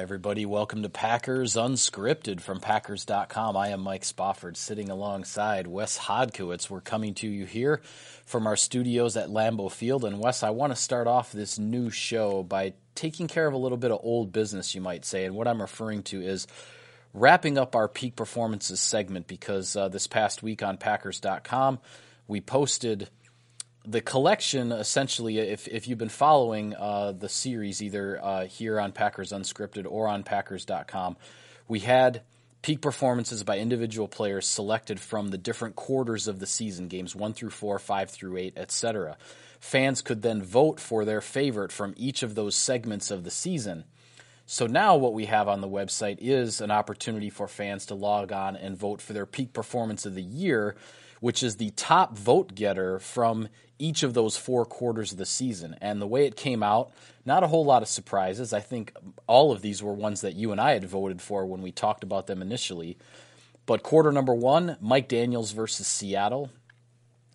Everybody. Welcome to Packers Unscripted from Packers.com. I am Mike Spofford sitting alongside Wes Hodkiewicz. We're coming to you here from our studios at Lambeau Field. And, Wes, I want to start off this new show by taking care of a little bit of old business, you might say. And what I'm referring to is wrapping up our peak performances segment because uh, this past week on Packers.com, we posted the collection essentially, if if you've been following uh, the series either uh, here on Packers Unscripted or on Packers.com, we had peak performances by individual players selected from the different quarters of the season, games one through four, five through eight, etc. Fans could then vote for their favorite from each of those segments of the season. So now what we have on the website is an opportunity for fans to log on and vote for their peak performance of the year, which is the top vote getter from each of those four quarters of the season. And the way it came out, not a whole lot of surprises. I think all of these were ones that you and I had voted for when we talked about them initially. But quarter number one, Mike Daniels versus Seattle.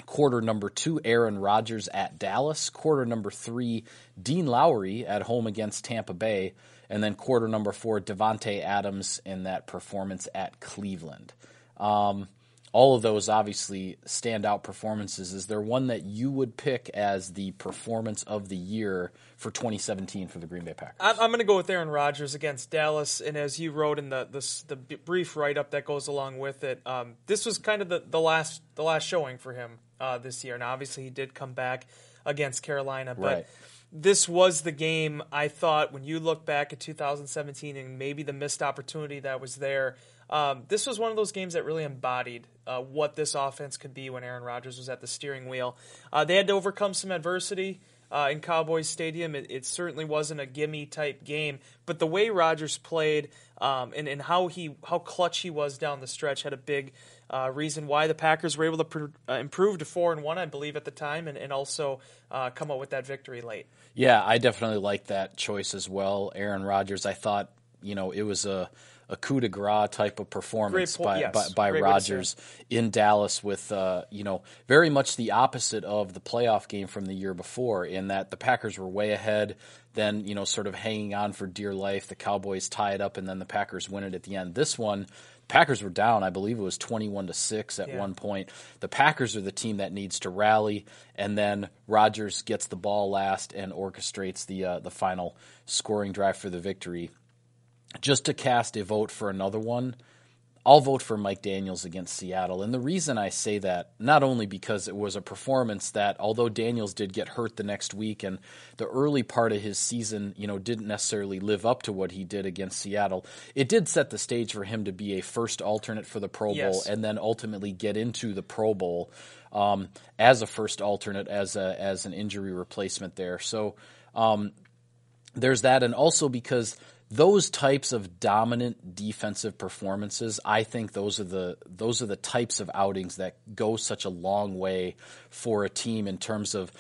Quarter number two, Aaron Rodgers at Dallas. Quarter number three, Dean Lowry at home against Tampa Bay. And then quarter number four, Davante Adams in that performance at Cleveland. Um, all of those obviously standout performances. Is there one that you would pick as the performance of the year for 2017 for the Green Bay Packers? I'm, going to go with Aaron Rodgers against Dallas, and as you wrote in the the, the brief write up that goes along with it, um, this was kind of the, the last the last showing for him uh, this year. and obviously, he did come back against Carolina, but. Right. This was the game I thought when you look back at 2017 and maybe the missed opportunity that was there. Um, this was one of those games that really embodied uh, what this offense could be when Aaron Rodgers was at the steering wheel. Uh, they had to overcome some adversity uh, in Cowboys Stadium. It, it, certainly wasn't a gimme type game, but the way Rodgers played um, and, and how he how clutch he was down the stretch had a big uh, reason why the Packers were able to pr- uh, improve to four and one, I believe, at the time, and, and also uh, come up with that victory late. Yeah, I definitely like that choice as well. Aaron Rodgers, I thought you know it was a a coup de grace type of performance by, yes. by, by Rodgers in Dallas with, uh, you know, very much the opposite of the playoff game from the year before in that the Packers were way ahead, then, you know, sort of hanging on for dear life. The Cowboys tie it up and then the Packers win it at the end. This one, Packers were down. I believe it was 21 to 6 at yeah. one point. The Packers are the team that needs to rally and then Rodgers gets the ball last and orchestrates the uh, the final scoring drive for the victory just to cast a vote for another one, I'll vote for Mike Daniels against Seattle. And the reason I say that, not only because it was a performance that, although Daniels did get hurt the next week and the early part of his season, you know, didn't necessarily live up to what he did against Seattle, it did set the stage for him to be a first alternate for the Pro Bowl yes. and then ultimately get into the Pro Bowl um, as a first alternate, as a as an injury replacement there. So um, there's that, and also because those types of dominant defensive performances, I think those are the those are the types of outings that go such a long way for a team in terms of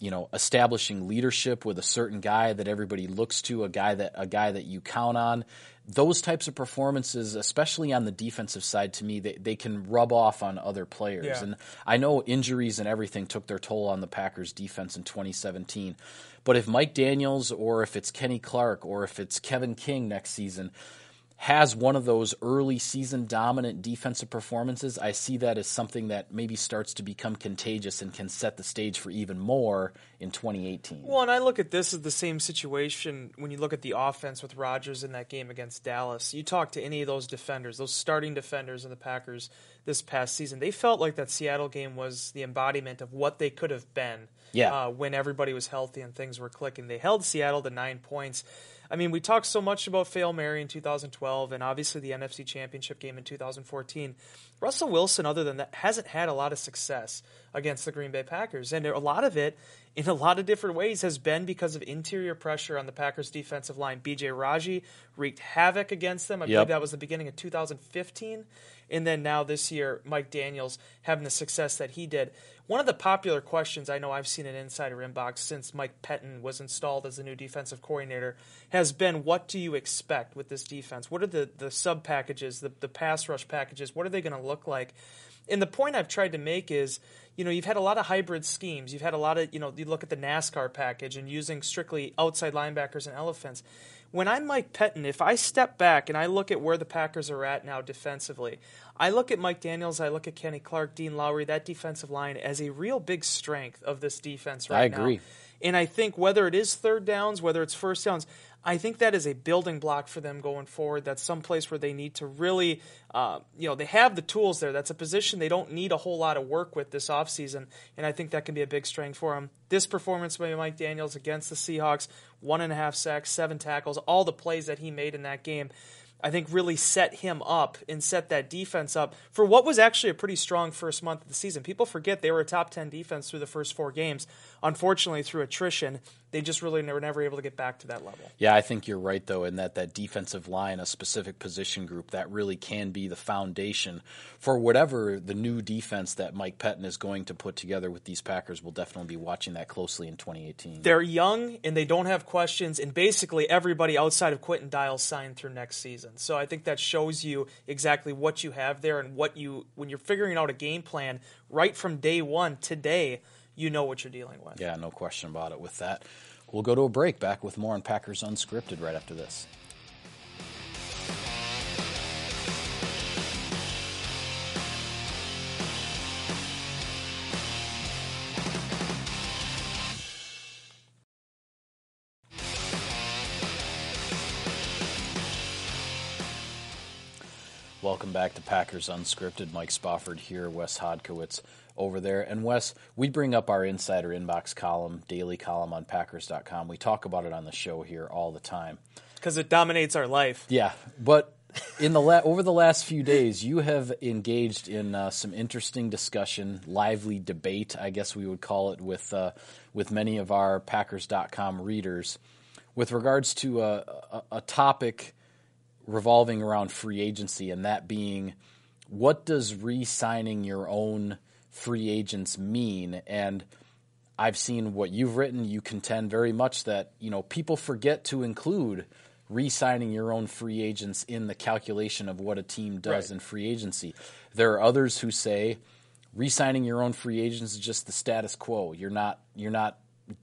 you know establishing leadership with a certain guy that everybody looks to, a guy that a guy that you count on. Those types of performances, especially on the defensive side, to me, they, they can rub off on other players. Yeah. And I know injuries and everything took their toll on the Packers defense in 2017. But if Mike Daniels or if it's Kenny Clark or if it's Kevin King next season has one of those early season dominant defensive performances, I see that as something that maybe starts to become contagious and can set the stage for even more in 2018. Well, and I look at this as the same situation when you look at the offense with Rodgers in that game against Dallas. You talk to any of those defenders, those starting defenders in the Packers this past season, they felt like that Seattle game was the embodiment of what they could have been yeah. uh, when everybody was healthy and things were clicking. They held Seattle to nine points. I mean, we talked so much about Fail Mary in 2012 and obviously the NFC Championship game in 2014. Russell Wilson, other than that, hasn't had a lot of success against the Green Bay Packers. And a lot of it, in a lot of different ways, has been because of interior pressure on the Packers' defensive line. BJ Raji wreaked havoc against them. I Yep. believe that was the beginning of 2015. And then now this year, Mike Daniels having the success that he did. One of the popular questions I know I've seen in Insider Inbox since Mike Pettine was installed as the new defensive coordinator has been what do you expect with this defense? What are the, the sub packages, the, the pass rush packages? What are they going to look like? And the point I've tried to make is, you know, you've had a lot of hybrid schemes. You've had a lot of, you know, you look at the NASCAR package and using strictly outside linebackers and elephants. When I'm Mike Pettine, if I step back and I look at where the Packers are at now defensively, I look at Mike Daniels, I look at Kenny Clark, Dean Lowry, that defensive line as a real big strength of this defense right now. I agree. Now. And I think whether it is third downs, whether it's first downs, I think that is a building block for them going forward. That's some place where they need to really, uh, you know, they have the tools there. That's a position they don't need a whole lot of work with this offseason, and I think that can be a big strength for them. This performance by Mike Daniels against the Seahawks, one and a half sacks, seven tackles, all the plays that he made in that game. I think really set him up and set that defense up for what was actually a pretty strong first month of the season. People forget they were a top 10 defense through the first four games. Unfortunately, through attrition, they just really were never able to get back to that level. Yeah, I think you're right, though, in that that defensive line, a specific position group, that really can be the foundation for whatever the new defense that Mike Pettine is going to put together with these Packers. We'll definitely be watching that closely in 2018. They're young and they don't have questions, and basically everybody outside of Quinton Dials signed through next season. So I think that shows you exactly what you have there and what you, when you're figuring out a game plan right from day one today you know what you're dealing with. Yeah, no question about it with that. We'll go to a break. Back with more on Packers Unscripted right after this. Welcome back to Packers Unscripted. Mike Spofford here, Wes Hodkiewicz over there. And Wes, we bring up our insider inbox column, daily column on Packers.com. We talk about it on the show here all the time because it dominates our life. Yeah, but in the la- over the last few days, you have engaged in uh, some interesting discussion, lively debate, I guess we would call it, with uh, with many of our Packers.com readers, with regards to a, a, a topic revolving around free agency, and that being what does re-signing your own free agents mean. And I've seen what you've written. You contend very much that you know people forget to include re-signing your own free agents in the calculation of what a team does right. in free agency. There are others who say re-signing your own free agents is just the status quo. You're not you're not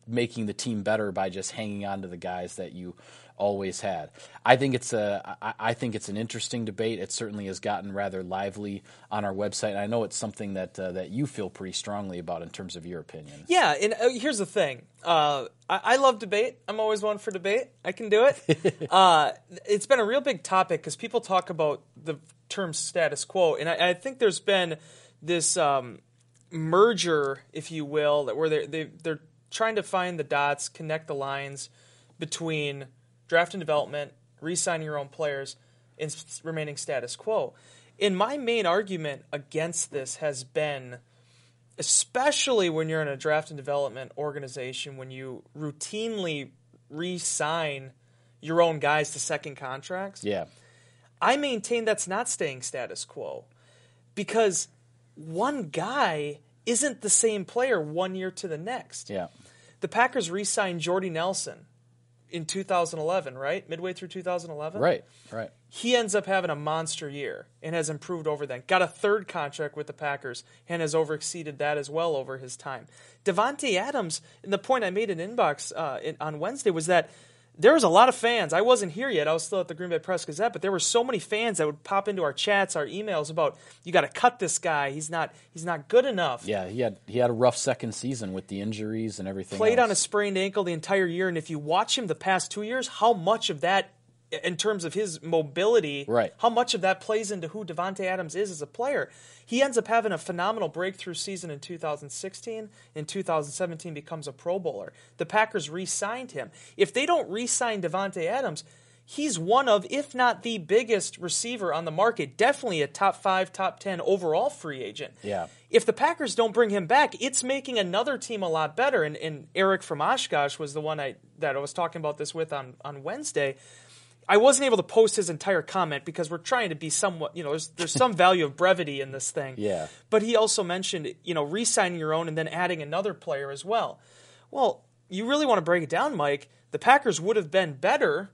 making the team better by just hanging on to the guys that you always had. I think it's a I think it's an interesting debate. It certainly has gotten rather lively on our website. I know it's something that uh, that you feel pretty strongly about in terms of your opinion. Yeah, and uh, here's the thing. Uh, I, I, love debate. I'm always one for debate. I can do it. Uh, it's been a real big topic because people talk about the term status quo, and I, I think there's been this um, merger, if you will, that where they they they're trying to find the dots, connect the lines between draft and development, re-signing your own players, and remaining status quo. And my main argument against this has been, especially when you're in a draft and development organization, when you routinely re-sign your own guys to second contracts. Yeah. I maintain that's not staying status quo because one guy isn't the same player one year to the next. Yeah. The Packers re signed Jordy Nelson in 2011, right? Midway through 2011? Right, right. He ends up having a monster year and has improved over then. Got a third contract with the Packers and has over exceeded that as well over his time. Davante Adams, and the point I made in inbox uh, in, on Wednesday was that there was a lot of fans. I wasn't here yet. I was still at the Green Bay Press Gazette, but there were so many fans that would pop into our chats, our emails about you got to cut this guy. He's not he's not good enough. Yeah, he had he had a rough second season with the injuries and everything. Played else. on a sprained ankle the entire year, and if you watch him the past two years, how much of that in terms of his mobility, right. how much of that plays into who Davante Adams is as a player. He ends up having a phenomenal breakthrough season in 2016. In 2017, becomes a Pro Bowler. The Packers re-signed him. If they don't re-sign Davante Adams, he's one of, if not the biggest receiver on the market. Definitely a top five, top ten overall free agent. Yeah. If the Packers don't bring him back, it's making another team a lot better. And, and Eric from Oshkosh was the one I that I was talking about this with on on Wednesday I wasn't able to post his entire comment because we're trying to be somewhat, you know, there's, there's some value of brevity in this thing. Yeah. But he also mentioned, you know, re signing your own and then adding another player as well. Well, you really want to break it down, Mike. The Packers would have been better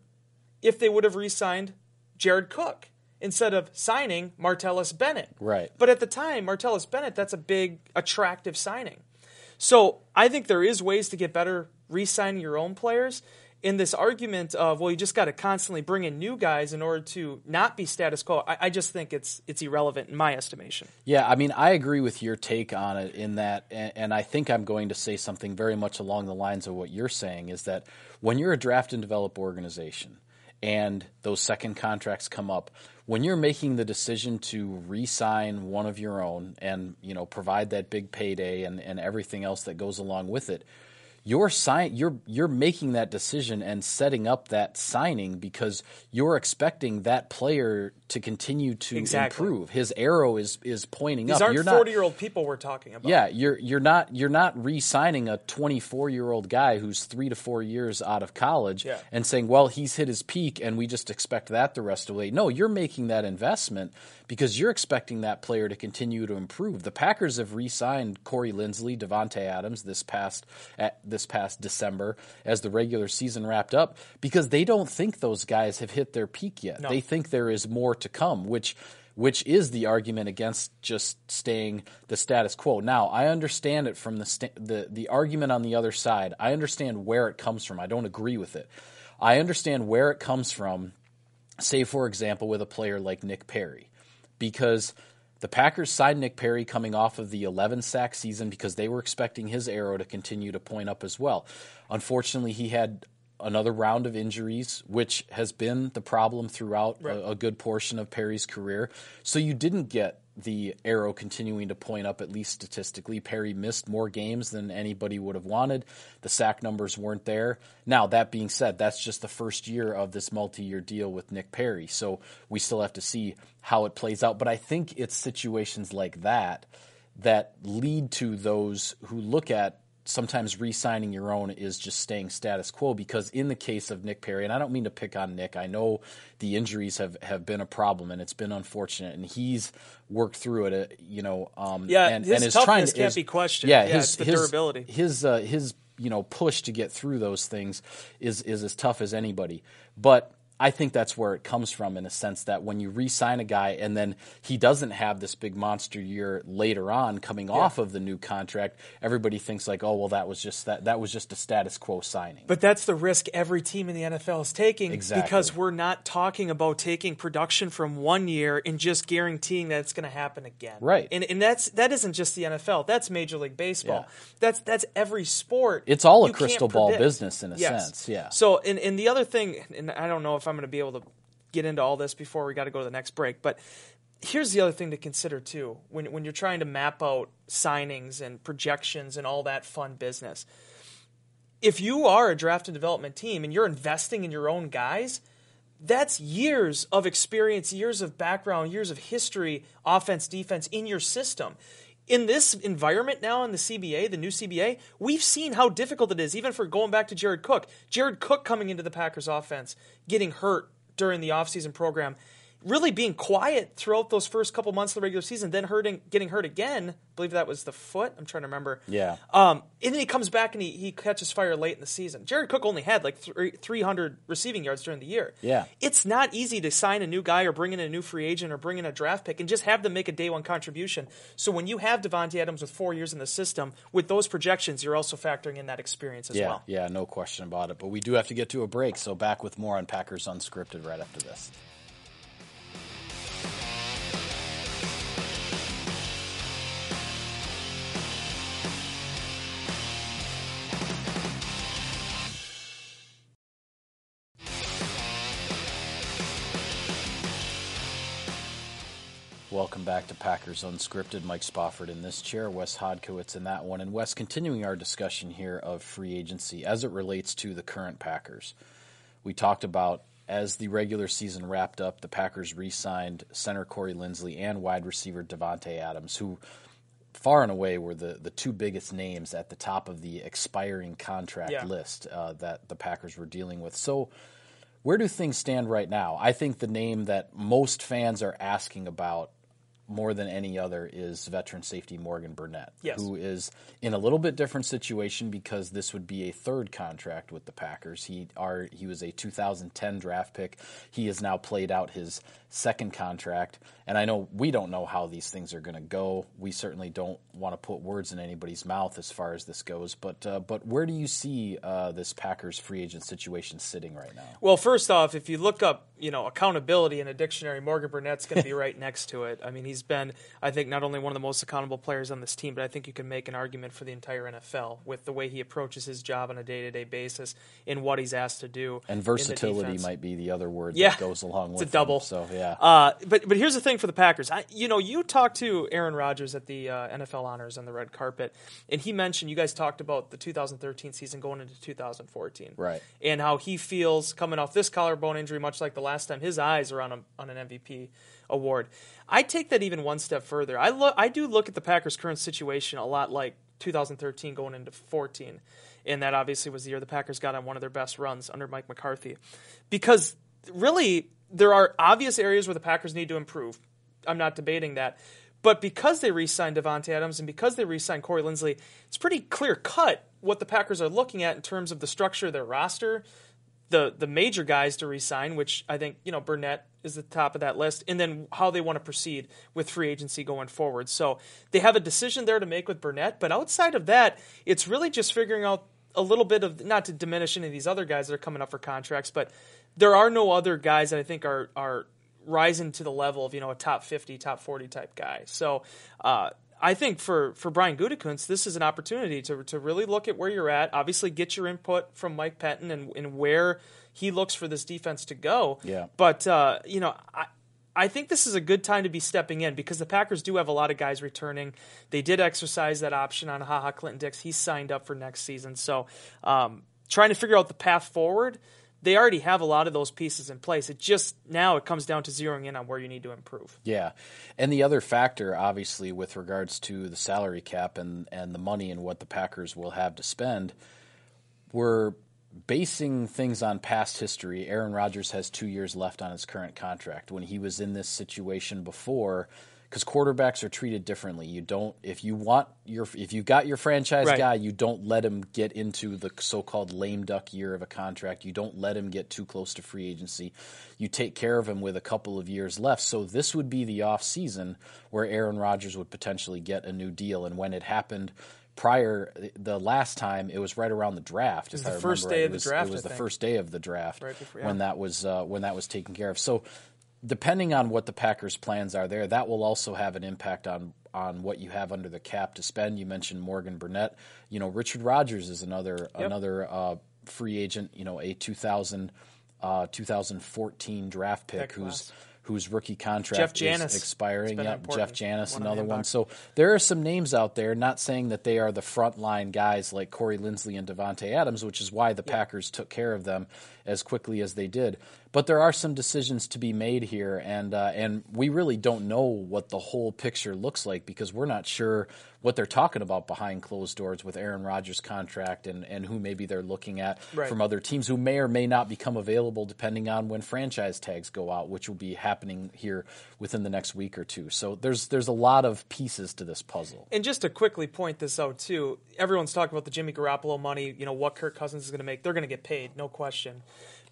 if they would have re signed Jared Cook instead of signing Martellus Bennett. Right. But at the time, Martellus Bennett, that's a big, attractive signing. So I think there is ways to get better re-signing your own players. In this argument of well, you just got to constantly bring in new guys in order to not be status quo. I, I just think it's it's irrelevant in my estimation. Yeah, I mean, I agree with your take on it in that, and, and I think I'm going to say something very much along the lines of what you're saying is that when you're a draft and develop organization and those second contracts come up, when you're making the decision to re-sign one of your own and you know provide that big payday and, and everything else that goes along with it, you're sign you're you're making that decision and setting up that signing because you're expecting that player to continue to Exactly. improve. His arrow is is pointing These up. aren't you're not forty year old people we're talking about. yeah, you're you're not you're not re-signing a 24 year old guy who's three to four years out of college Yeah. and saying, well, he's hit his peak and we just expect that the rest of the way. No, you're making that investment because you're expecting that player to continue to improve. The Packers have re-signed Corey Linsley, Davante Adams this past at this past December as the regular season wrapped up because they don't think those guys have hit their peak yet. No. They think there is more to come, which which is the argument against just staying the status quo. Now, I understand it from the sta- the the argument on the other side. I understand where it comes from. I don't agree with it. I understand where it comes from. Say, for example, with a player like Nick Perry, because the Packers signed Nick Perry coming off of the 11 sack season because they were expecting his arrow to continue to point up as well. Unfortunately, he had another round of injuries, which has been the problem throughout a, a good portion of Perry's career. So you didn't get the arrow continuing to point up, at least statistically. Perry missed more games than anybody would have wanted. The sack numbers weren't there. Now, that being said, that's just the first year of this multi year deal with Nick Perry. So we still have to see how it plays out. But I think it's situations like that that lead to those who look at sometimes re-signing your own is just staying status quo because in the case of Nick Perry, and I don't mean to pick on Nick, I know the injuries have, have been a problem and it's been unfortunate, and he's worked through it, uh, you know. Um, Yeah, and, his and is toughness trying to, can't is- be questioned. Yeah, Yeah, his his, durability. His uh, his you know push to get through those things is is as tough as anybody, but. I think that's where it comes from in a sense that when you re-sign a guy and then he doesn't have this big monster year later on coming off of the new contract, everybody thinks like, oh well, that was just that that was just a status quo signing. But that's the risk every team in the NFL is taking Exactly. because we're not talking about taking production from one year and just guaranteeing that it's going to happen again. Right. And and that's that isn't just the NFL. That's Major League Baseball. Yeah. That's that's every sport. It's all a You crystal ball predict. business in a Yes. sense, yeah. So and and the other thing, and I don't know if I'm going to be able to get into all this before we got to go to the next break, but here's the other thing to consider too when when you're trying to map out signings and projections and all that fun business if you are a draft and development team and you're investing in your own guys, that's years of experience, years of background, years of history, offense, defense in your system. In this environment now in the CBA, the new CBA, we've seen how difficult it is, even for going back to Jared Cook. Jared Cook coming into the Packers offense, getting hurt during the offseason program, really being quiet throughout those first couple months of the regular season, then hurting, getting hurt again. I believe that was the foot. I'm trying to remember. Yeah. Um, and then he comes back and he, he catches fire late in the season. Jared Cook only had like three, 300 receiving yards during the year. Yeah. It's not easy to sign a new guy or bring in a new free agent or bring in a draft pick and just have them make a day one contribution. So when you have Davante Adams with four years in the system, with those projections, you're also factoring in that experience as Yeah, well. yeah, no question about it. But we do have to get to a break, so back with more on Packers Unscripted right after this. Welcome back to Packers Unscripted. Mike Spofford in this chair, Wes Hodkiewicz in that one. And Wes, continuing our discussion here of free agency as it relates to the current Packers. We talked about as the regular season wrapped up, the Packers re signed center Corey Linsley and wide receiver Davante Adams, who far and away were the, the two biggest names at the top of the expiring contract Yeah. list uh, that the Packers were dealing with. So, where do things stand right now? I think the name that most fans are asking about more than any other is veteran safety Morgan Burnett, Yes. who is in a little bit different situation because this would be a third contract with the Packers. He are he was a 2010 draft pick. He has now played out his second contract, and I know we don't know how these things are going to go. We certainly don't want to put words in anybody's mouth as far as this goes. But uh, but where do you see uh, this Packers free agent situation sitting right now? Well, first off, if you look up, you know, accountability in a dictionary, Morgan Burnett's going to be right next to it. I mean, he's been, I think, not only one of the most accountable players on this team, but I think you can make an argument for the entire NFL with the way he approaches his job on a day-to-day basis in what he's asked to do. And versatility might be the other word Yeah. that goes along with it. It's a double. Him. So yeah, Uh, but but here's the thing for the Packers. I, you know, you talked to Aaron Rodgers at the uh, NFL honors on the red carpet, and he mentioned you guys talked about the 2013 season going into 2014, Right. And how he feels coming off this collarbone injury, much like the last time his eyes are on a, on an MVP award. I take that even one step further. I look, I do look at the Packers' current situation a lot like 2013 going into 14, and that obviously was the year the Packers got on one of their best runs under Mike McCarthy, because really there are obvious areas where the Packers need to improve. I'm not debating that. But because they re signed Davante Adams and because they re signed Corey Linsley, it's pretty clear cut what the Packers are looking at in terms of the structure of their roster, the the major guys to re sign, which I think, you know, Burnett is the top of that list, and then how they want to proceed with free agency going forward. So they have a decision there to make with Burnett, but outside of that, it's really just figuring out a little bit of not to diminish any of these other guys that are coming up for contracts, but there are no other guys that I think are are rising to the level of you know a top fifty, top forty type guy. So uh, I think for for Brian Gutekunst, this is an opportunity to to really look at where you're at. Obviously, get your input from Mike Pettine and and where he looks for this defense to go. Yeah. But uh, you know, I. I think this is a good time to be stepping in because the Packers do have a lot of guys returning. They did exercise that option on Ha Ha Clinton-Dix. He's signed up for next season. So, um, trying to figure out the path forward, they already have a lot of those pieces in place. It just now it comes down to zeroing in on where you need to improve. Yeah, and the other factor, obviously, with regards to the salary cap and and the money and what the Packers will have to spend, we're basing things on past history. Aaron Rodgers has two years left on his current contract. When he was in this situation before, because quarterbacks are treated differently. You don't if you want your if you got your franchise Right. guy, you don't let him get into the so-called lame duck year of a contract. You don't let him get too close to free agency. You take care of him with a couple of years left. So this would be the off season where Aaron Rodgers would potentially get a new deal. And when it happened prior, the last time it was right around the draft. it was if I the first day right. of the was, draft, It was I the think. first day of the draft Right before- when that was uh, when that was taken care of. So depending on what the Packers' plans are there, that will also have an impact on on what you have under the cap to spend. You mentioned Morgan Burnett. You know, Richard Rodgers is another another uh, free agent. You know, a 2000, uh, 2014 draft pick who's class. whose rookie contract is expiring. Yep. Jeff Janis, One another one. So there are some names out there. Not saying that they are the front line guys like Corey Linsley and Davante Adams, which is why the Packers took care of them as quickly as they did. But there are some decisions to be made here, and uh, and we really don't know what the whole picture looks like because we're not sure what they're talking about behind closed doors with Aaron Rodgers' contract and, and who maybe they're looking at Right. from other teams who may or may not become available depending on when franchise tags go out, which will be happening here within the next week or two. So there's there's a lot of pieces to this puzzle. And just to quickly point this out too, everyone's talking about the Jimmy Garoppolo money. You know what Kirk Cousins is going to make. They're going to get paid, no question.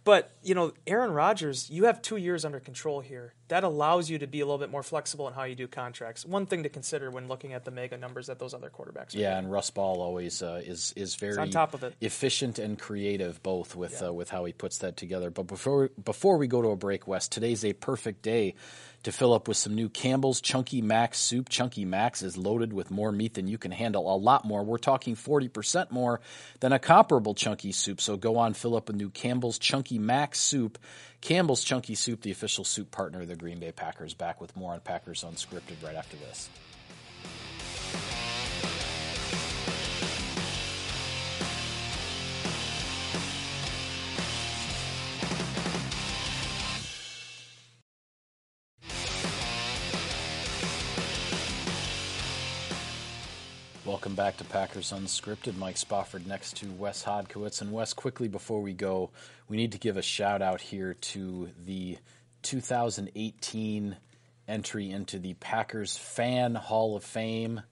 But you know, Aaron Rodgers, you have two years under control here. That allows you to be a little bit more flexible in how you do contracts. One thing to consider when looking at the mega numbers that those other quarterbacks. Are Yeah, and Russ Ball always uh, is is very on top of it. efficient and creative both with uh, with how he puts that together. But before before we go to a break, Wes, today's a perfect day to fill up with some new Campbell's Chunky Max soup. Chunky Max is loaded with more meat than you can handle, a lot more. We're talking forty percent more than a comparable Chunky soup. So go on, fill up a new Campbell's Chunky Max soup. Campbell's Chunky Soup, the official soup partner of the Green Bay Packers. Back with more on Packers Unscripted right after this. Welcome back to Packers Unscripted. Mike Spofford next to Wes Hodkiewicz. And Wes, quickly before we go, we need to give a shout out here to the 2018 entry into the Packers Fan Hall of Fame.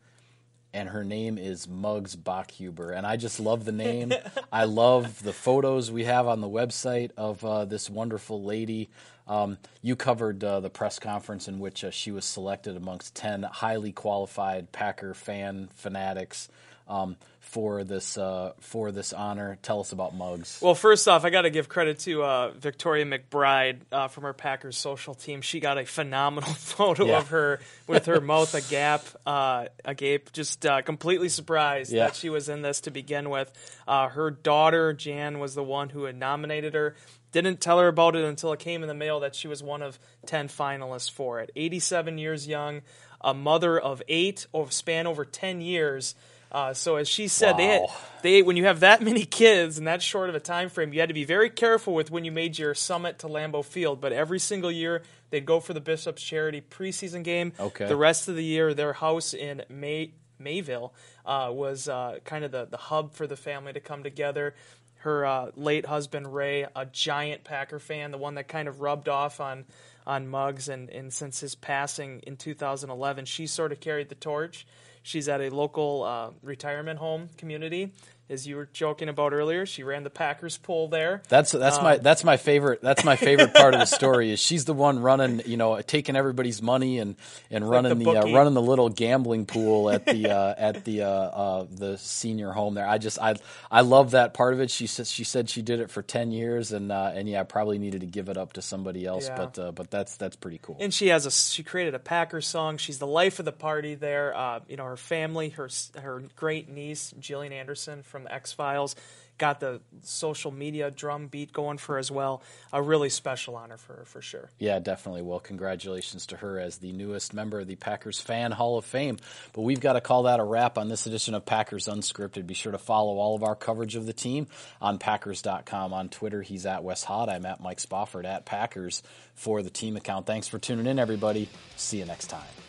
And her name is Muggs Bachhuber. And I just love the name. I love the photos we have on the website of uh, this wonderful lady. Um, you covered uh, the press conference in which uh, she was selected amongst 10 highly qualified Packer fan fanatics um, for this uh, for this honor. Tell us about Mugs. Well, first off, I got to give credit to uh, Victoria McBride uh, from our Packers social team. She got a phenomenal photo Yeah. of her with her mouth agape, uh, agape, just uh, completely surprised Yeah. that she was in this to begin with. Uh, her daughter Jan was the one who had nominated her. Didn't tell her about it until it came in the mail that she was one of ten finalists for it. Eighty-seven years young, a mother of eight, over span over ten years. Uh, so as she said, they had, they when you have that many kids in that short of a time frame, you had to be very careful with when you made your summit to Lambeau Field. But every single year, they'd go for the Bishops Charity preseason game. Okay. The rest of the year, their house in May Mayville uh, was uh, kind of the the hub for the family to come together. Her uh, late husband Ray, a giant Packer fan, the one that kind of rubbed off on on Muggs, and, and since his passing in 2011, she sort of carried the torch. She's at a local uh, retirement home community, as you were joking about earlier. She ran the Packers pool there. That's that's my that's my favorite that's my favorite part of the story is she's the one running you know taking everybody's money and and running the the, uh, running the little gambling pool at the uh, at the uh, uh, the senior home there. I just I I love that part of it. She said she said she did it for ten years and uh, and yeah, I probably needed to give it up to somebody else, Yeah. but uh, but that's that's pretty cool. and she has a she created a Packers song. She's the life of the party there. Uh, you know, her family, her her great niece Gillian Anderson from X Files, got the social media drum beat going for as well. A really special honor for her for sure. Yeah, definitely. Well, congratulations to her as the newest member of the Packers Fan Hall of Fame. But we've got to call that a wrap on this edition of Packers Unscripted. Be sure to follow all of our coverage of the team on Packers.com. On Twitter, he's at Wes Hod. I'm at Mike Spofford at Packers for the team account. Thanks for tuning in, everybody. See you next time.